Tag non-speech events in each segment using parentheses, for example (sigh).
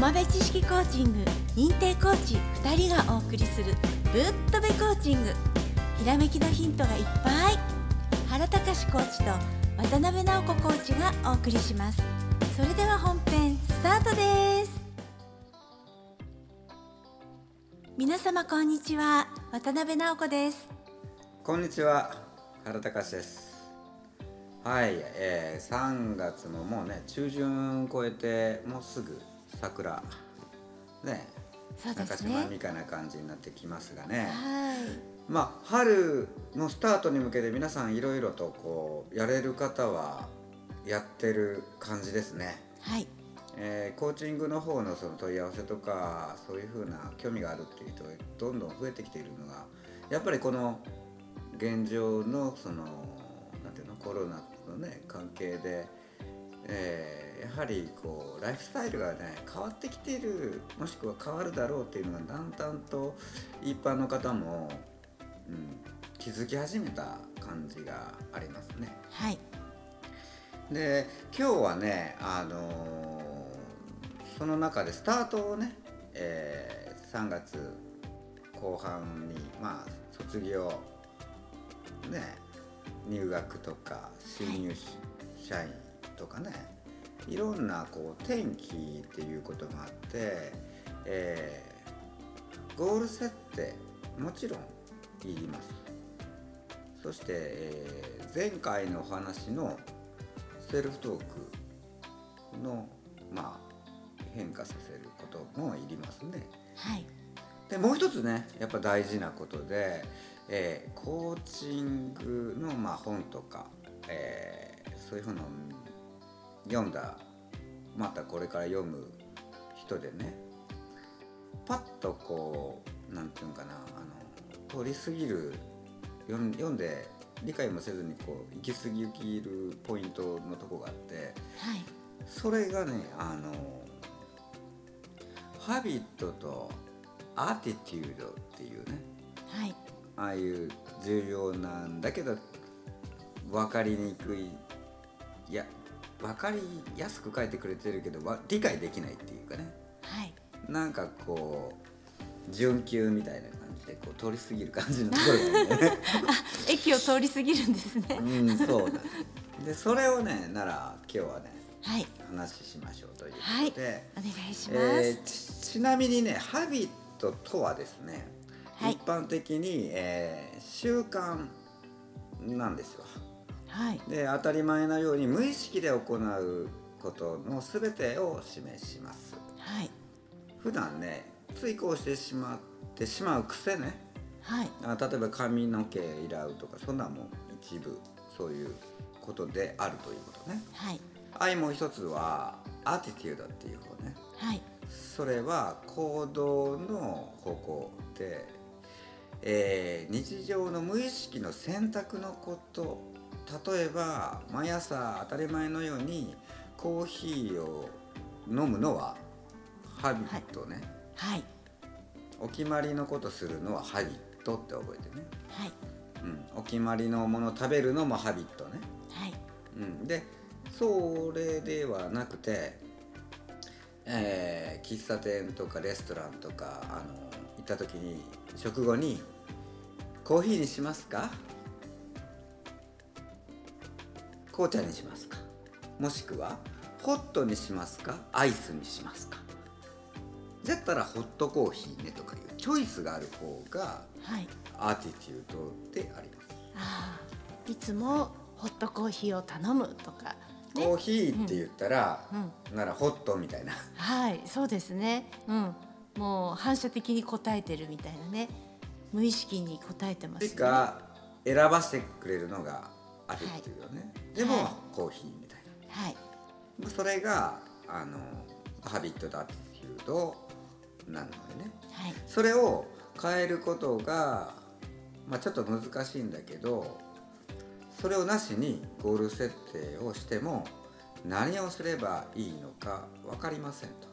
浜辺知識コーチング認定コーチ2人がお送りするぶっとべコーチング。ひらめきのヒントがいっぱい。原隆コーチと渡辺直子コーチがお送りします。それでは本編スタートです。皆様こんにちは。渡辺直子です。こんにちは。原隆です。はい、えー、3月ももうね中旬超えてもうすぐ桜。ね。そうですね。中島みかな感じになってきますがね。はい。まあ春のスタートに向けて皆さんいろいろとこうやれる方はやってる感じですね、はい。えーコーチングの方のその問い合わせとかそういうふうな興味があるっていう人がどんどん増えてきているのがやっぱりこの現状のそのなんていうのコロナのね関係で、えーやはりこうライフスタイルがね変わってきているもしくは変わるだろうっていうのがだんだんと一般の方も、うん、気づき始めた感じがありますね。はいで今日はねあのーその中でスタートをね、えー3月後半にまあ卒業ね入学とか新入社員とかねいろんなこう転機っていうことがあって、えーゴール設定もちろんいりますそして、えー前回のお話のセルフトークの、まあ、変化させることもいりますね。はいでもう一つねやっぱ大事なことで、えーコーチングの、まあ、本とか、えーそういうふうの読んだまたこれから読む人でねパッとこうなんていうのかなあの通り過ぎる読ん読んで理解もせずにこう行き過ぎるポイントのとこがあってはい。それがねあのハビットとアティテュードっていうねはい。ああいう重要なんだけど分かりにくいいや分かりやすく書いてくれてるけどわ理解できないっていうかね。はい。なんかこう準急みたいな感じでこう通り過ぎる感じのところがね。(laughs) 駅を通り過ぎるんですね。うんそうだでそれをねなら今日はねはい。話しましょうというはいことで。お願いします、えーちちなみにねハビットとはですね、はい。一般的に、えー習慣なんですよはい。で当たり前のように無意識で行うことの全てを示します。はい。普段ねついこうしてしまってしまう癖ね。はい。あ例えば髪の毛いらうとかそんなんも一部そういうことであるということね。はい。愛もう一つはアティテュードっていう方ね。はい。それは行動の方向で、えー日常の無意識の選択のこと例えば毎朝当たり前のようにコーヒーを飲むのはハビットね、はい。お決まりのことするのはハビットって覚えてね、はい。うん、お決まりのもの食べるのもハビットね。はい。うん、でそれではなくて、えー喫茶店とかレストランとかあの行った時に食後に「コーヒーにしますか?」「紅茶にしますか?」もしくは「ホットにしますか？アイスにしますか?」だったらホットコーヒーねとかいうチョイスがある方がはい。アティテュードであります。ああいつもホットコーヒーを頼むとかね。コーヒーって言ったら、うん。ならホットみたいな。はいそうですね。うん。もう反射的に答えてるみたいなね。無意識に答えてますね。てか選ばせてくれるのがあるってい。うよね、でも、はい。コーヒーみたいはい。なそれがあのハビットだっていうとなるのでね。はい。それを変えることが、まあ、ちょっと難しいんだけどそれをなしにゴール設定をしても何をすればいいのか分かりませんと。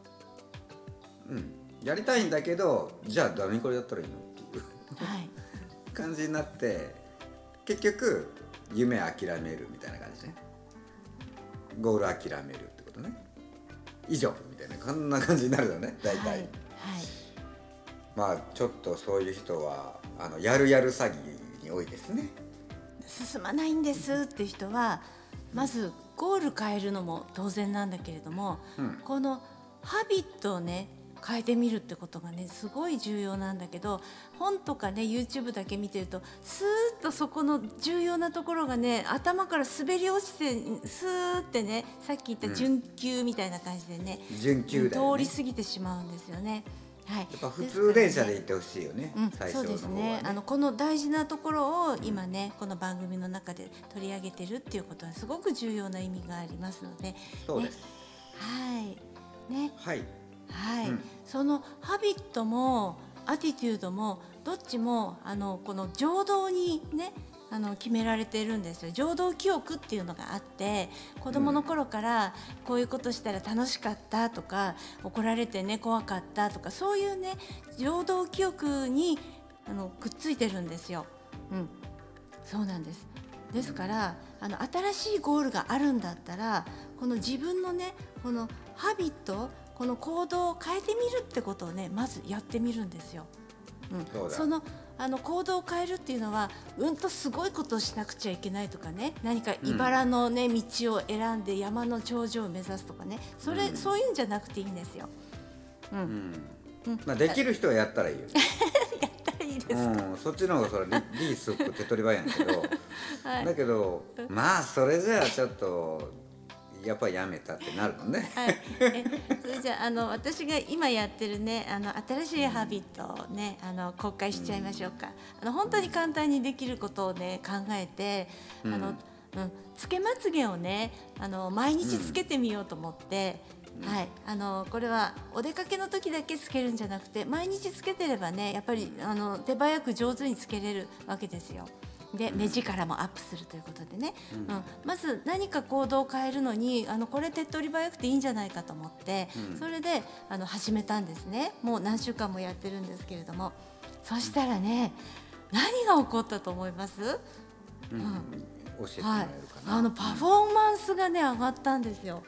うん、やりたいんだけどじゃあ何これやったらいいのっていう。はい。(laughs) 感じになって結局夢諦めるみたいな感じね。ゴール諦めるってことね。以上みたいなこんな感じになるよね。大体、はい、はい。まあちょっとそういう人はあのやるやる詐欺に多いですね。進まないんですっていう人はまずゴール変えるのも当然なんだけれども、うん。このハビットをね変えてみるってことがねすごい重要なんだけど本とかね YouTube だけ見てるとスーッとそこの重要なところがね頭から滑り落ちてスーってねさっき言った準急みたいな感じでね、準急だよね。通り過ぎてしまうんですよね。はい、やっぱ普通電車で行ってほしいよねうん、そうですね。あのこの大事なところを今ねこの番組の中で取り上げてるっていうことはすごく重要な意味がありますのでそうです、ね、はい。ね。はいはい、うん。そのハビットもアティテュードもどっちもあのこの情動にねあの決められているんですよ。情動記憶っていうのがあって子供の頃からこういうことしたら楽しかったとか怒られてね怖かったとかそういうね情動記憶にあのくっついてるんですよ。うん、そうなんです。ですからあの新しいゴールがあるんだったらこの自分のねこのハビットこの行動を変えてみるってことをねまずやってみるんですよ。そうだ。そのあの行動を変えるっていうのはうんとすごいことをしなくちゃいけないとかね何か茨の、ね道を選んで山の頂上を目指すとかねそれ、うん。そういうんじゃなくていいんですよ。うん。うん。うん。まあ、できる人はやったらいいよ、(laughs) やったらいいです。うん、そっちの方がそれリ (laughs) リース手っ取り早いんやけど、はい。だけどまあそれじゃあちょっとやっぱりやめたってなるのね。はい、えそれじゃああの私が今やってるねあの新しいハビットをねあの公開しちゃいましょうか、あの本当に簡単にできることをね考えて、あのうん、つけまつげをねあの毎日つけてみようと思って、はい、あのこれはお出かけの時だけつけるんじゃなくて毎日つけてればねやっぱりあの手早く上手につけれるわけですよ。で目力もアップするということでね、うん。まず何か行動を変えるのにあのこれ手っ取り早くていいんじゃないかと思って、うん。それであの始めたんですね。もう何週間もやってるんですけれども。そしたらね何が起こったと思います？うん。はい。あのパフォーマンスがね上がったんですよ。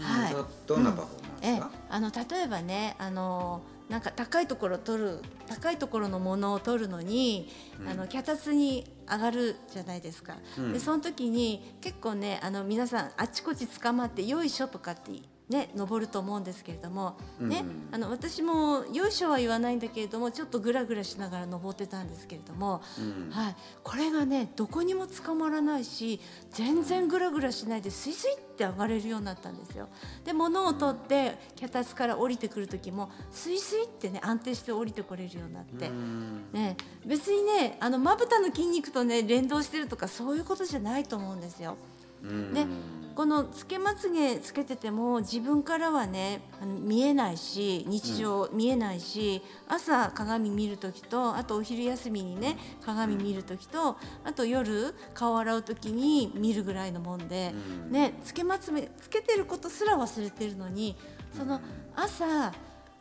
はい。どどんなパフォーマンええ。スか、あの例えばねあのなんか高いところを取る高いところのものを取るのに、うん。あの脚立に上がるじゃないですか、うん。でその時に結構ねあの皆さんあちこち捕まって「よいしょ」とかってね登ると思うんですけれども、ねうんあの私も「よいしょ」は言わないんだけれどもちょっとグラグラしながら登ってたんですけれども、うんはい、これがねどこにも捕まらないし全然グラグラしないでスイスイって上がれるようになったんですよ。で物を取って脚立から降りてくる時もスイスイってね安定して降りてこれるようになって。うんね、別にねあのまぶたの筋肉とね連動してるとかそういうことじゃないと思うんですよ。うん。でこのつけまつげつけてても自分からはね見えないし日常見えないし、朝鏡見る時とあとお昼休みにね鏡見る時とあと夜顔洗う時に見るぐらいのもんで、うん。ねつけまつげつけてることすら忘れてるのにその朝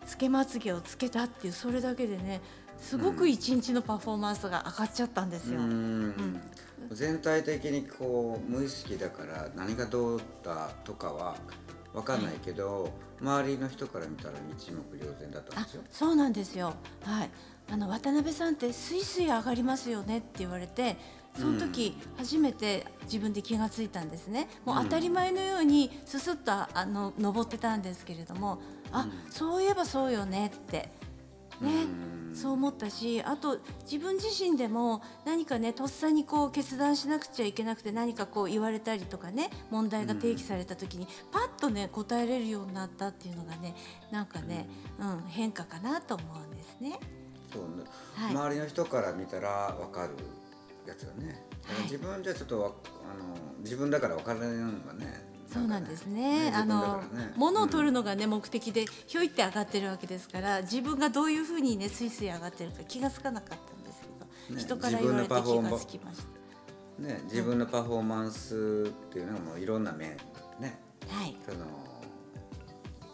つけまつげをつけたっていうそれだけでねすごく一日のパフォーマンスが上がっちゃったんですよ。うん全体的にこう無意識だから何がどうだとかは分かんないけど、周りの人から見たら一目瞭然だったんあですよ。そうなんですよ。はい。あの渡辺さんってスイスイ上がりますよねって言われて、その時初めて自分で気がついたんですね。もう当たり前のようにすすっとあの登ってたんですけれども、あ、そういえばそうよねって。ね、うん。そう思ったしあと自分自身でも何かねとっさにこう決断しなくちゃいけなくて何かこう言われたりとかね問題が提起された時にパッとね答えれるようになったっていうのがねなんかね、うん、変化かなと思うんですね。そうね。はい。周りの人から見たら分かるやつがね、自分じゃちょっとわあの自分だから分からないのがねそうなんですね。あ自分だのね物を取るうんのがね、目的でひょいって上がってるわけですから、自分がどういうふうにねスイスイ上がってるか気がつかなかったんですけど、ね人から言われて気自分のパフォーマがつきました。ね自分のパフォーマンスっていうのはもういろんな面ね。はい。その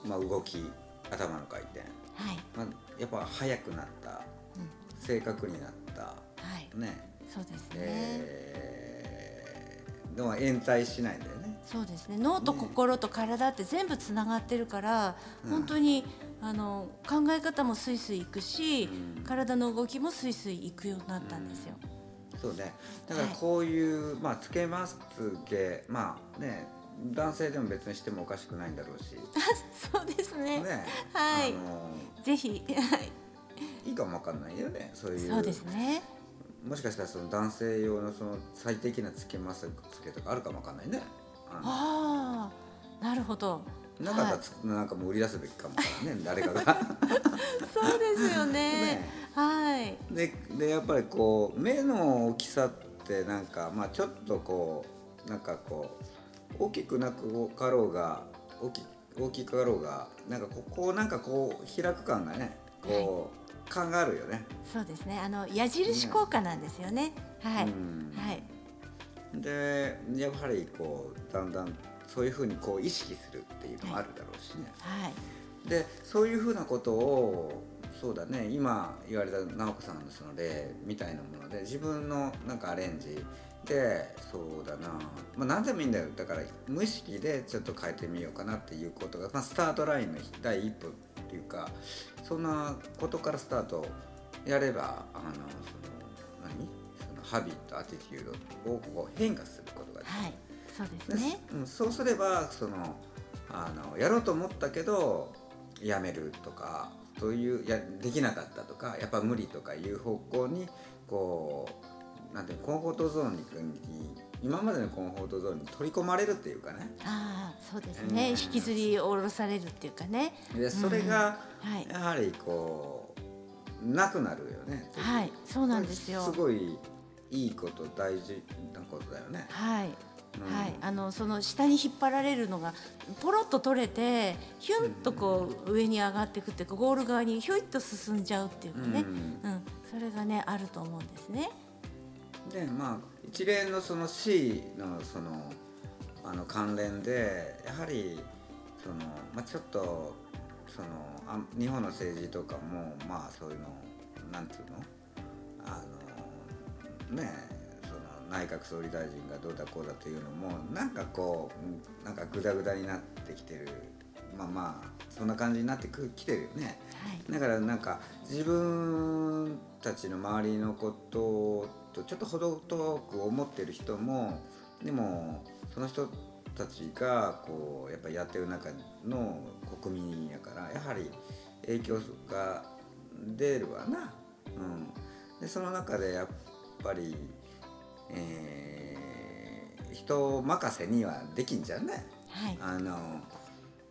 まあ動き頭の回転、はい。まあ、やっぱ速くなった。うん。正確になった。はい。ね。そうですね。えー、でも延滞しないんだよねそうですね。脳と心と体って全部つながってるから、うん。本当にあの考え方もスイスイいくし、うん。体の動きもスイスイいくようになったんですよ。そうね。だからはい。こういう、まあつけまつげまあね男性でも別にしてもおかしくないんだろうし。(laughs) そうですね。ね。はい。あのぜひ、はい。いいかもわかんないよね。そういう。そうですね。もしかしたらその男性用のその最適なつけまつげとかあるかもわかんないねあああ、なるほど。のなかったはいらつ、なんかもう売り出すべきかもね (laughs) 誰かがそうですよね。ねはい。ででやっぱりこう目の大きさってなんかまあちょっとこうなんかこう大きくなくかろうが大き大きかろうがなんかここうなんかこう開く感がねこう、感があるよね。そうですね。あの矢印効果なんですよね。はい。うんはい。でやはりこうだんだんそういうふうにこう意識するっていうのもあるだろうしね。はい。でそういうふうなことをそうだね今言われた直子さんのその例みたいなもので自分のなんかアレンジでそうだな、まあ、何でもいいんだよだから無意識でちょっと変えてみようかなっていうことが、まあ、スタートラインの第一歩っていうかそんなことからスタートやればあのその何？ハビットアティテュードをこう変化することができるはい。そうですね。でうん、そうすればそのあのやろうと思ったけどやめるとかそういうやできなかったとかやっぱ無理とかいう方向にこうなんていうのコンフォートゾーンにに今までのコンフォートゾーンに取り込まれるっていうかねああ、そうですね。うん引きずり下ろされるっていうかね。でそれがはい。やはりこうなくなるよね。はい。そうなんですよ。すごいいいこと大事なことだよね。はい。うん。はい、あのその下に引っ張られるのがポロッと取れてヒュンとこう上に上がっていくっていうかゴール側にひょいっと進んじゃうっていうかね、うん。うん。それがねあると思うんですね。でまあ一連のその C のそのあの関連でやはりその、まあ、ちょっとそのあ日本の政治とかもまあそういうのなんていうの？あのねその内閣総理大臣がどうだこうだというのもなんかこううんなんかグダグダになってきてるまあまあそんな感じになってくきてるよね。はい、だからなんか自分たちの周りのこととちょっと程遠く思ってる人もでもその人たちがこうやっぱりやってる中の国民やからやはり影響が出るわな。うん、でその中でやっぱり、えー人任せにはできんじゃんね。はい、あの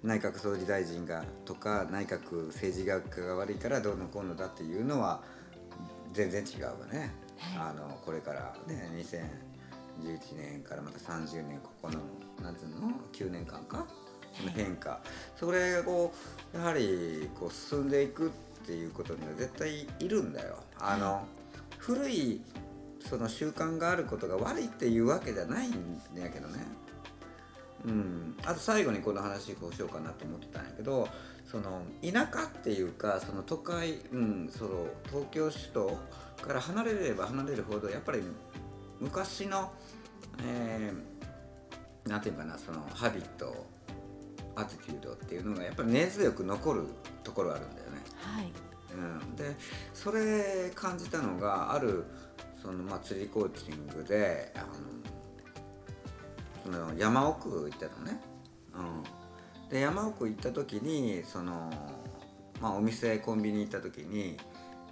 内閣総理大臣がとか内閣政治学が悪いからどうのこうのだっていうのは全然違うわね、はあのこれからね2011年からまた30年ここのなんつうの？9年間か？その変化、それをやはりこう進んでいくっていうことには絶対いるんだよ。あの、古いその習慣があることが悪いっていうわけじゃないんやけどね。うん、あと最後にこの話こうしようかなと思ってたんやけどその田舎っていうかその都会、うん、その東京首都から離れれば離れるほどやっぱり昔の、えーなんていうかなそのハビットアティテュードっていうのがやっぱり根強く残るところあるんだよね。はい、うん、でそれ感じたのがあるその、まあ、釣りコーチングであのその山奥行ったのね、うん、で山奥行った時にその、まあ、お店コンビニ行った時に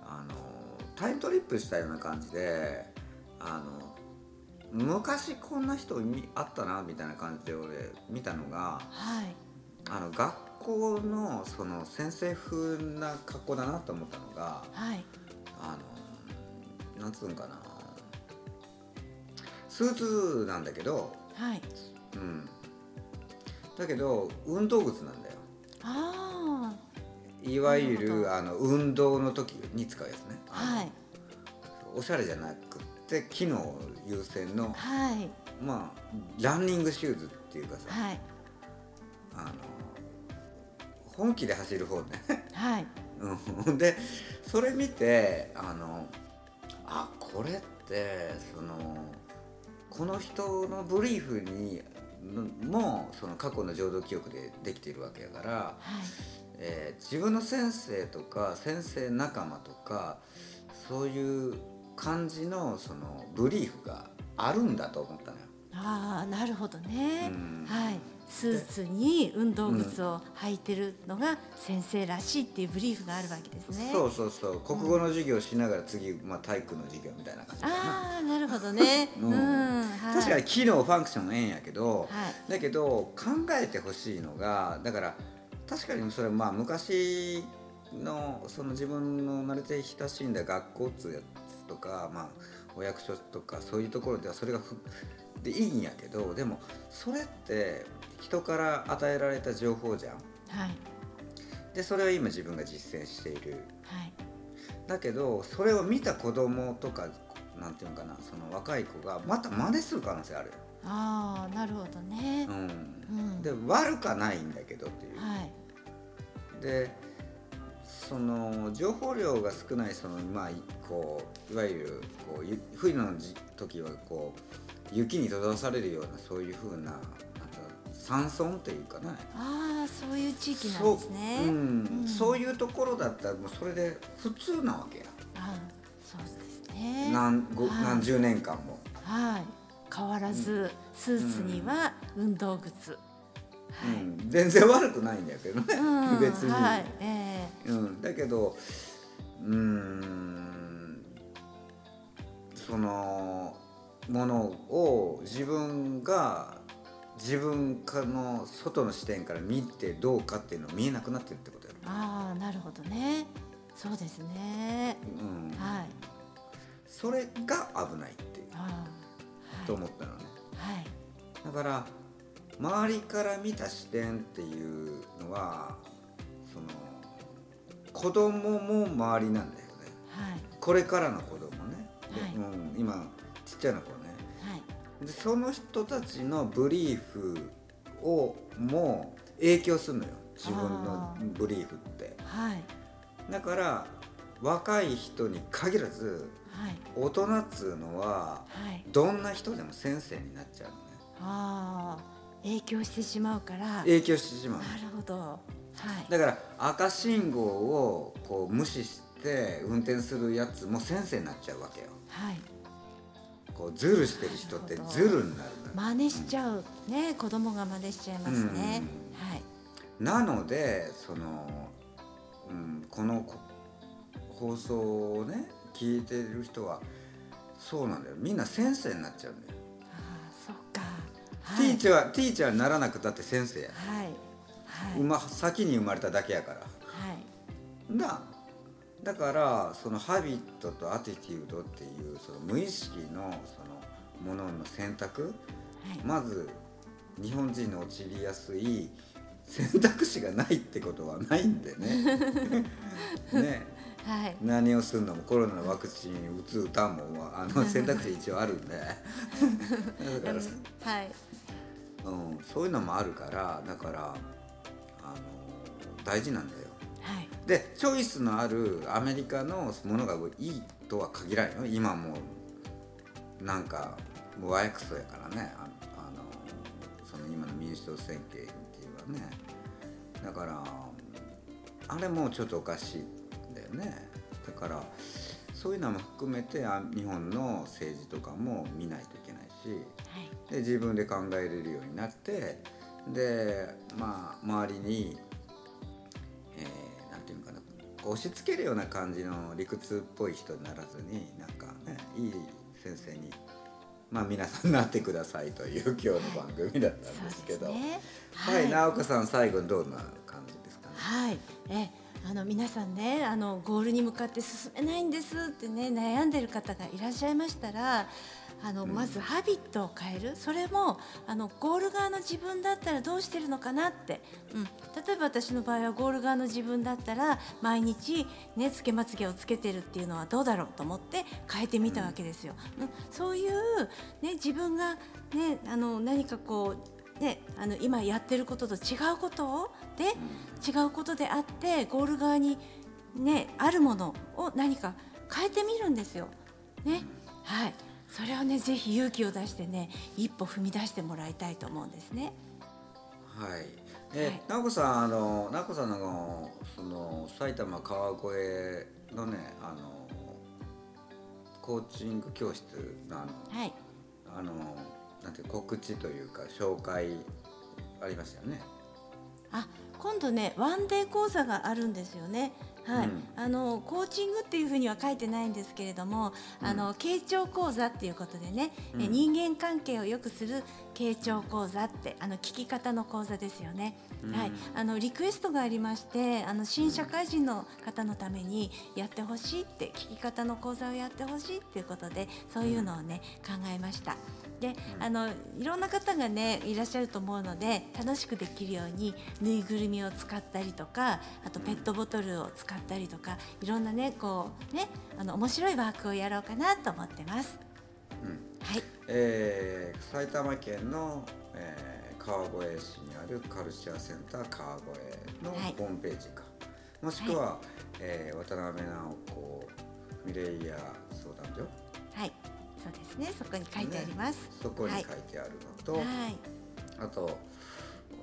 あのタイムトリップしたような感じであの昔こんな人に会ったなみたいな感じで俺見たのがはい、あの学校のその先生風な格好だなと思ったのがはい、あのなんつうんかな。スーツなんだけど、はい、うん、だけど運動靴なんだよ。あいわゆなるあの運動の時に使うやつね。あ、はい、おしゃれじゃなくって機能優先のはい、まあランニングシューズっていうかさ。はい、あの本気で走る方ね。はい、(laughs) うん、でそれ見てあのあこれってそのこの人のブリーフにもその過去の浄土記憶でできているわけやから、はい。えー自分の先生とか先生仲間とかそういう感じのそのブリーフがあるんだと思ったのよ。ああなるほどね、うん。はいスーツに運動靴を履いてるのが先生らしいっていうブリーフがあるわけですね。そうそうそう国語の授業をしながら次、まあ、体育の授業みたいな感じ。ああなるほどね。ううんん、はい、確かに機能ファンクションええんやけど、はいだけど考えてほしいのがだから確かにそれまあ昔のその自分の慣れて親しんだ学校っつうやつとか、まあ、お役所とかそういうところではそれがふでいいんやけどでもそれって人から与えられた情報じゃん。はいでそれを今自分が実践している。はいだけどそれを見た子供とかなんていうのかなその若い子がまた真似する可能性あるよ。ああなるほどね。うんうんで悪かないんだけどっていう。はいでその情報量が少ないそのまあいこういわゆるこうゆ冬の時時はこう雪に閉ざされるようなそういうふうな山村っていうかなああそういう地域なんですね。そう,、うん。うん。そういうところだったらもうそれで普通なわけや、あそうですね。何ごはい。何十年間も。はい。変わらず、スーツには運動靴。はい。うん、全然悪くないんだけどね、うん。(laughs) 別に、はい。え。うん、だけどうーん。そのものを自分が自分かの外の視点から見てどうかっていうの見えなくなってるってことやえああなるほどね。そうですね。うん、はい。それが危ないっていう。ああと思ったのね。はい。だから周りから見た視点っていうのはその子供も周りなんだよね。はい。これからの子供ね、ではい。うん、今ちっちゃな子ね。はいでその人たちのブリーフをも影響するのよ自分のブリーフって。はい。だから若い人に限らずはい。大人っつうのははい。どんな人でも先生になっちゃうのね。ああ影響してしまうから。影響してしまうの。なるほど。はい。だから赤信号をこう無視して運転するやつも先生になっちゃうわけよ。はいこうズルしてる人ってズルになる真似しちゃうね。子供が真似しちゃいますね。うん。はい。なのでその、うん、このこ放送をね聞いてる人はそうなんだよ。みんな先生になっちゃうんだよ、ああそっか。はティーいチャーティーチャーにならなくたって先生や、はい。はい。ま、先に生まれただけやから。はい。なだからそのハビットとアティテュードっていうその無意識のそのものの選択はい。まず日本人の陥りやすい選択肢がないってことはないんでね。(laughs) ね。はい。何をするのもコロナのワクチン打つ打たんもあの選択肢一応あるんで。だから、はい。うん、そういうのもあるからだからあの大事なんだよはいでチョイスのあるアメリカのものがいいとは限らないよ。今もうなんかもう和訳そやからね。ああのその今の民主党選挙っていうのはね。だからあれもちょっとおかしいんだよね。だからそういうのも含めてあ日本の政治とかも見ないといけないし。はい。で自分で考えれるようになってでまあ周りに、ていうのかな押し付けるような感じの理屈っぽい人にならずになんかねいい先生にまあ皆さんなってくださいという今日の番組だったんですけど、ね。はい、直子さん最後どんな感じですかね？はい、えあの皆さんねあのゴールに向かって進めないんですってね悩んでる方がいらっしゃいましたらあの、まずハビットを変える。それもあのゴール側の自分だったらどうしてるのかなって、うん、例えば私の場合はゴール側の自分だったら毎日ねつけまつげをつけてるっていうのはどうだろうと思って変えてみたわけですよ。うん、そういう、ね、自分が、ね、あの何かこうね、あの今やってることと違うことをで違うことであってゴール側に、ね、あるものを何か変えてみるんですよ。ね。はい、それをねぜひ勇気を出してね一歩踏み出してもらいたいと思うんですね。はい。え、はい直子さんあの直子さんのその埼玉川越のねあのコーチング教室のあのはいあのなんていう告知というか紹介ありましたよね。あ今度ねワンデー講座があるんですよね。はい、うん。あのコーチングっていうふうには書いてないんですけれども、あの傾聴講座っていうことでね、えうん。人間関係を良くする傾聴講座ってあの聞き方の講座ですよね。うん。はい、あのリクエストがありまして、あの新社会人の方のためにやってほしいって聞き方の講座をやってほしいっていうことで、そういうのをね考えました。で、あのいろんな方がねいらっしゃると思うので楽しくできるようにぬいぐるみを使ったりとかあとペットボトルを使ったりとかいろんなねこうねあの面白いワークをやろうかなと思ってます。うん。はい、えー埼玉県の、えー川越市にあるカルチャーセンター川越のはい。ホームページか、もしくは、えー渡辺直子ミレイヤ相談所はい、そうですね。そこに書いてあります。ねそこに書いてあるのと、はい、あと、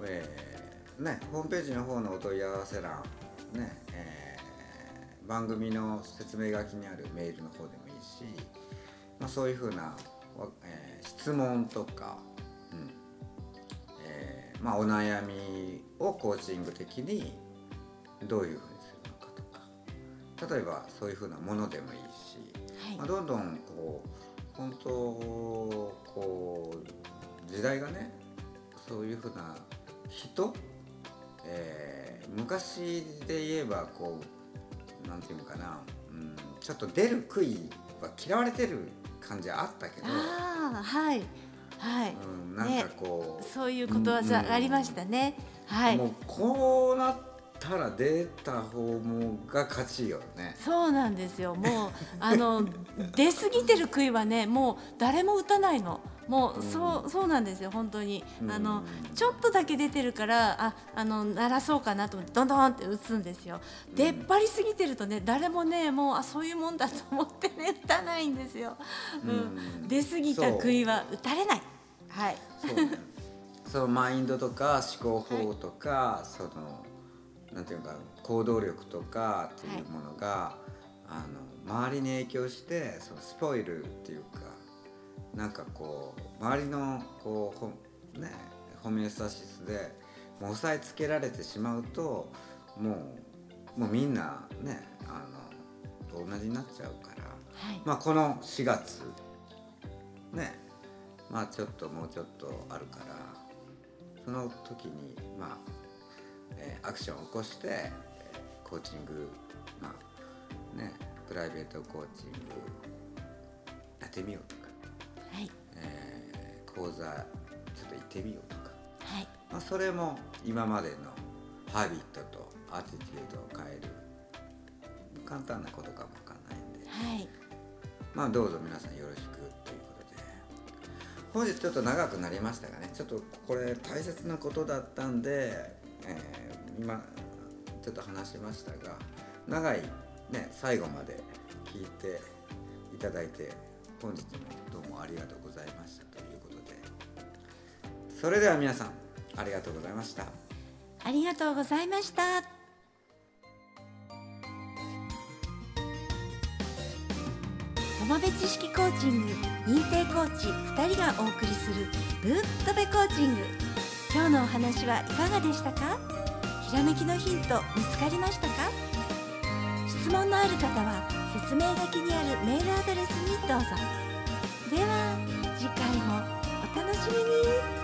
えーね、ホームページの方のお問い合わせ欄、ねえー番組の説明書きにあるメールの方でもいいし、まあ、そういうふうな、わえー質問とか、うんえーまあ、お悩みをコーチング的にどういうふうにするのかとか例えばそういうふうなものでもいいし、はいまあ、どんどんこう本当こう時代がねそういうふうな人、えー昔で言えばこうなんていうのかな、うん、ちょっと出る杭は嫌われてる感じはあったけど、ああ、はい、はい。うん、なんかこう、そういうことわざありましたね。はいも。うこうなったら出た方もが勝ちよね。そうなんですよ。もうあの出過ぎてる杭はね、もう誰も打たないの。もうそうそうなんですよ本当に。あのうんちょっとだけ出てるからああの鳴らそうかなと思ってどんどんって打つんですよ。出っ張りすぎてるとね誰もねもうあそういうもんだと思ってね打たないんですよ。うん。うん出過ぎた杭は打たれない。はい。そうねそのマインドとか思考法とか、そのなんていうか行動力とかっていうものが、あの周りに影響してそのスポイルっていうかなんかこう周りのこうほねホメオスタシスでもう押さえつけられてしまうともうもうみんなねあのと同じになっちゃうから。はい。まあこの4月ねまあちょっともうちょっとあるからその時にまあ、えーアクションを起こして、えーコーチングまあねプライベートコーチングやってみようとか、はい。えー講座ちょっと行ってみようとか、はい。まあ、それも今までのハビットとアティチュードを変える簡単なことかもわかんないんで。はい。まあどうぞ皆さんよろしくということで本日ちょっと長くなりましたがねちょっとこれ大切なことだったんで、えー今ちょっと話しましたが長いね最後まで聞いていただいて本日もどうもありがとうございましたということでそれでは皆さんありがとうございました。ありがとうございました。友部知識コーチング認定コーチ2人がお送りするブッドベコーチング今日のお話はいかがでしたか？ひらめきのヒント見つかりましたか？質問のある方は説明書きにあるメールアドレスにどうぞ。では次回もお楽しみに。